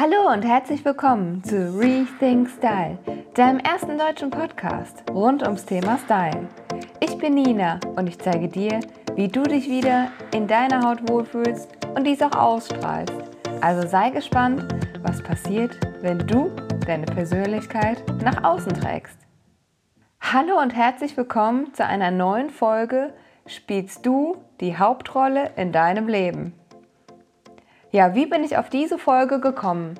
Hallo und herzlich willkommen zu Rethink Style, deinem ersten deutschen Podcast rund ums Thema Style. Ich bin Nina und ich zeige dir, wie du dich wieder in deiner Haut wohlfühlst und dies auch ausstrahlst. Also sei gespannt, was passiert, wenn du deine Persönlichkeit nach außen trägst. Hallo und herzlich willkommen zu einer neuen Folge Spielst du die Hauptrolle in deinem Leben? Ja, wie bin ich auf diese Folge gekommen?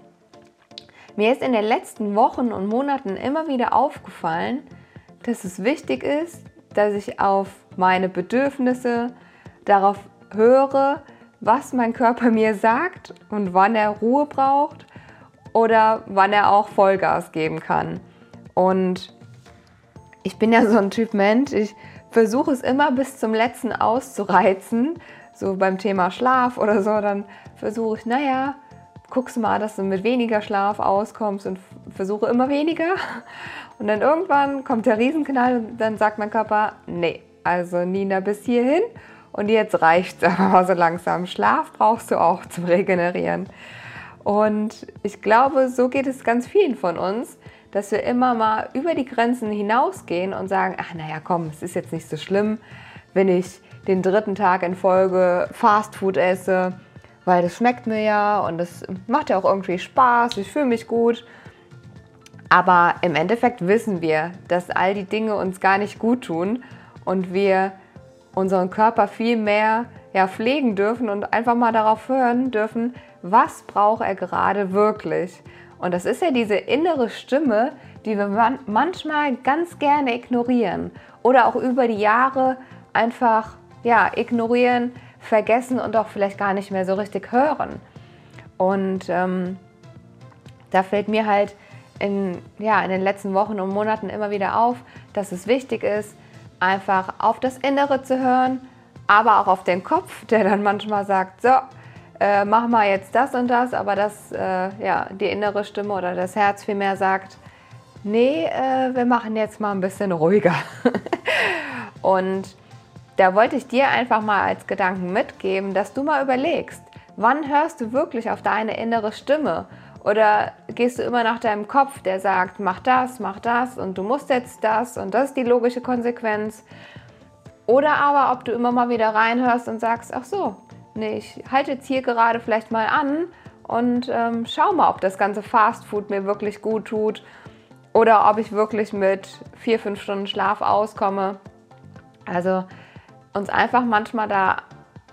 Mir ist in den letzten Wochen und Monaten immer wieder aufgefallen, dass es wichtig ist, dass ich auf meine Bedürfnisse, darauf höre, was mein Körper mir sagt und wann er Ruhe braucht oder wann er auch Vollgas geben kann. Und ich bin ja so ein Typ Mensch, ich versuche es immer bis zum letzten auszureizen, so beim Thema Schlaf oder so, dann versuche ich, naja, guckst mal, dass du mit weniger Schlaf auskommst und versuche immer weniger. Und dann irgendwann kommt der Riesenknall und dann sagt mein Körper, nee, also Nina bis hierhin und jetzt reicht es aber so langsam. Schlaf brauchst du auch zum Regenerieren. Und ich glaube, so geht es ganz vielen von uns, dass wir immer mal über die Grenzen hinausgehen und sagen, ach naja, komm, es ist jetzt nicht so schlimm, wenn ich den dritten Tag in Folge Fastfood esse, weil das schmeckt mir ja und das macht ja auch irgendwie Spaß, ich fühle mich gut. Aber im Endeffekt wissen wir, dass all die Dinge uns gar nicht gut tun und wir unseren Körper viel mehr ja, pflegen dürfen und einfach mal darauf hören dürfen, was braucht er gerade wirklich. Und das ist ja diese innere Stimme, die wir manchmal ganz gerne ignorieren oder auch über die Jahre einfach ja, ignorieren, vergessen und auch vielleicht gar nicht mehr so richtig hören. Und ähm, da fällt mir halt in, ja, in den letzten Wochen und Monaten immer wieder auf, dass es wichtig ist, einfach auf das Innere zu hören, aber auch auf den Kopf, der dann manchmal sagt, so, äh, mach mal jetzt das und das, aber das, äh, ja, die innere Stimme oder das Herz vielmehr sagt, nee, äh, wir machen jetzt mal ein bisschen ruhiger. und da wollte ich dir einfach mal als Gedanken mitgeben, dass du mal überlegst, wann hörst du wirklich auf deine innere Stimme? Oder gehst du immer nach deinem Kopf, der sagt, mach das, mach das und du musst jetzt das und das ist die logische Konsequenz? Oder aber, ob du immer mal wieder reinhörst und sagst, ach so, nee, ich halte jetzt hier gerade vielleicht mal an und ähm, schau mal, ob das ganze Fastfood mir wirklich gut tut oder ob ich wirklich mit vier, fünf Stunden Schlaf auskomme. Also uns einfach manchmal da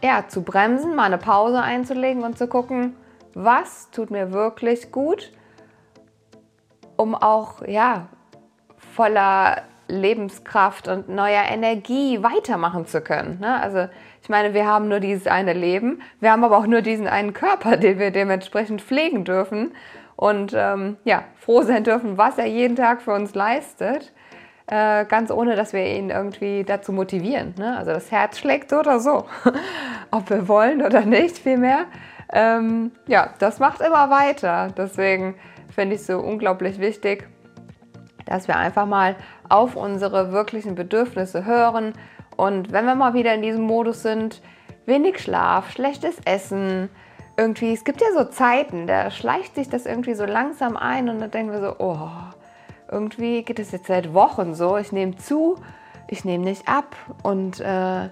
ja, zu bremsen, mal eine Pause einzulegen und zu gucken, was tut mir wirklich gut, um auch ja, voller Lebenskraft und neuer Energie weitermachen zu können. Ne? Also ich meine, wir haben nur dieses eine Leben, wir haben aber auch nur diesen einen Körper, den wir dementsprechend pflegen dürfen und ähm, ja, froh sein dürfen, was er jeden Tag für uns leistet äh, ganz ohne, dass wir ihn irgendwie dazu motivieren. Ne? Also das Herz schlägt so oder so, ob wir wollen oder nicht, vielmehr. Ähm, ja, das macht immer weiter. Deswegen finde ich es so unglaublich wichtig, dass wir einfach mal auf unsere wirklichen Bedürfnisse hören. Und wenn wir mal wieder in diesem Modus sind, wenig Schlaf, schlechtes Essen, irgendwie, es gibt ja so Zeiten, da schleicht sich das irgendwie so langsam ein und dann denken wir so, oh, irgendwie geht es jetzt seit Wochen so. Ich nehme zu, ich nehme nicht ab. Und äh,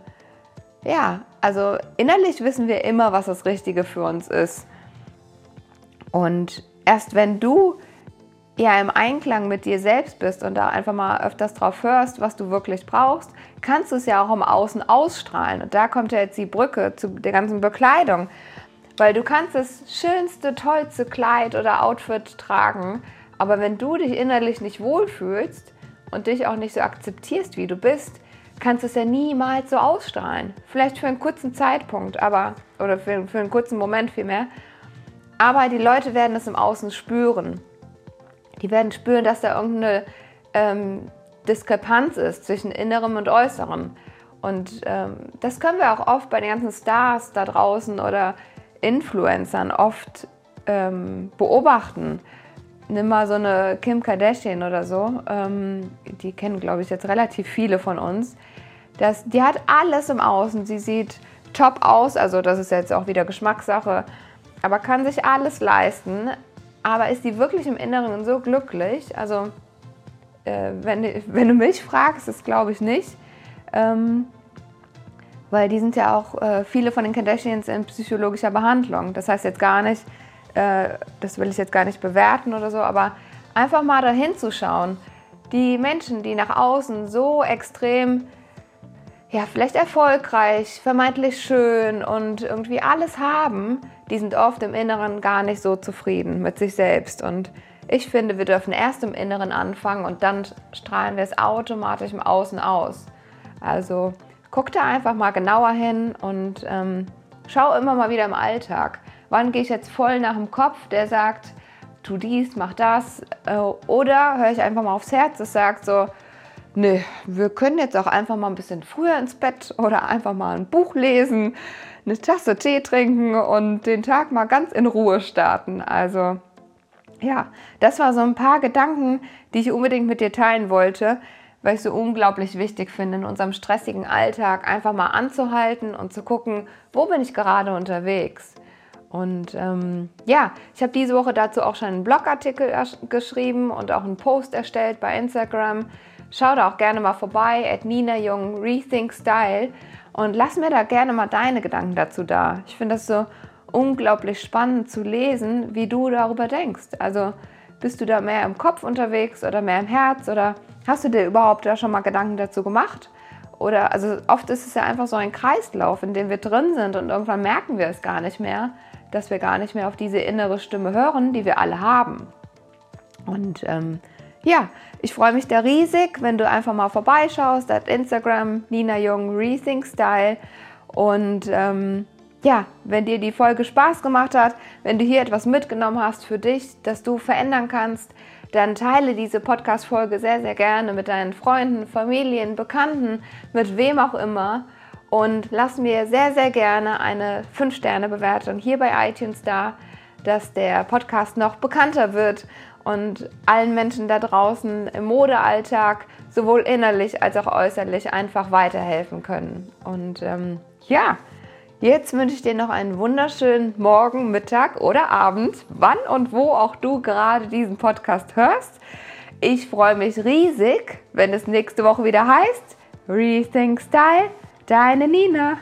ja, also innerlich wissen wir immer, was das Richtige für uns ist. Und erst wenn du ja im Einklang mit dir selbst bist und da einfach mal öfters drauf hörst, was du wirklich brauchst, kannst du es ja auch im Außen ausstrahlen. Und da kommt ja jetzt die Brücke zu der ganzen Bekleidung. Weil du kannst das schönste, tollste Kleid oder Outfit tragen, aber wenn du dich innerlich nicht wohlfühlst und dich auch nicht so akzeptierst, wie du bist, kannst du es ja niemals so ausstrahlen. Vielleicht für einen kurzen Zeitpunkt, aber oder für, für einen kurzen Moment vielmehr. Aber die Leute werden es im Außen spüren. Die werden spüren, dass da irgendeine ähm, Diskrepanz ist zwischen Innerem und Äußerem. Und ähm, das können wir auch oft bei den ganzen Stars da draußen oder Influencern oft ähm, beobachten nimm mal so eine Kim Kardashian oder so, ähm, die kennen, glaube ich, jetzt relativ viele von uns. Das, die hat alles im Außen. Sie sieht top aus, also das ist jetzt auch wieder Geschmackssache, aber kann sich alles leisten. aber ist die wirklich im Inneren so glücklich? Also, äh, wenn, wenn du mich fragst, das glaube ich nicht. Ähm, weil die sind ja auch, äh, viele von den Kardashians in psychologischer Behandlung. Das heißt jetzt gar nicht, äh, das will ich jetzt gar nicht bewerten oder so, aber einfach mal dahin zu schauen. Die Menschen, die nach außen so extrem, ja, vielleicht erfolgreich, vermeintlich schön und irgendwie alles haben, die sind oft im Inneren gar nicht so zufrieden mit sich selbst. Und ich finde, wir dürfen erst im Inneren anfangen und dann strahlen wir es automatisch im Außen aus. Also guck da einfach mal genauer hin und ähm, schau immer mal wieder im Alltag. Wann gehe ich jetzt voll nach dem Kopf, der sagt, tu dies, mach das? Äh, oder höre ich einfach mal aufs Herz, das sagt so, nee, wir können jetzt auch einfach mal ein bisschen früher ins Bett oder einfach mal ein Buch lesen, eine Tasse Tee trinken und den Tag mal ganz in Ruhe starten. Also ja, das war so ein paar Gedanken, die ich unbedingt mit dir teilen wollte, weil ich so unglaublich wichtig finde, in unserem stressigen Alltag einfach mal anzuhalten und zu gucken, wo bin ich gerade unterwegs. Und ähm, ja, ich habe diese Woche dazu auch schon einen Blogartikel geschrieben und auch einen Post erstellt bei Instagram. Schau da auch gerne mal vorbei, at Nina Jung Rethink Style und lass mir da gerne mal deine Gedanken dazu da. Ich finde das so unglaublich spannend zu lesen, wie du darüber denkst. Also bist du da mehr im Kopf unterwegs oder mehr im Herz oder hast du dir überhaupt da schon mal Gedanken dazu gemacht? Oder also oft ist es ja einfach so ein Kreislauf, in dem wir drin sind und irgendwann merken wir es gar nicht mehr, dass wir gar nicht mehr auf diese innere Stimme hören, die wir alle haben. Und ähm, ja, ich freue mich da riesig, wenn du einfach mal vorbeischaust at Instagram Nina Jung Rethink Style und ähm, ja, wenn dir die Folge Spaß gemacht hat, wenn du hier etwas mitgenommen hast für dich, das du verändern kannst, dann teile diese Podcast-Folge sehr, sehr gerne mit deinen Freunden, Familien, Bekannten, mit wem auch immer. Und lass mir sehr, sehr gerne eine 5-Sterne-Bewertung hier bei iTunes da, dass der Podcast noch bekannter wird und allen Menschen da draußen im Modealltag sowohl innerlich als auch äußerlich einfach weiterhelfen können. Und ähm, ja, Jetzt wünsche ich dir noch einen wunderschönen Morgen, Mittag oder Abend, wann und wo auch du gerade diesen Podcast hörst. Ich freue mich riesig, wenn es nächste Woche wieder heißt Rethink Style, deine Nina.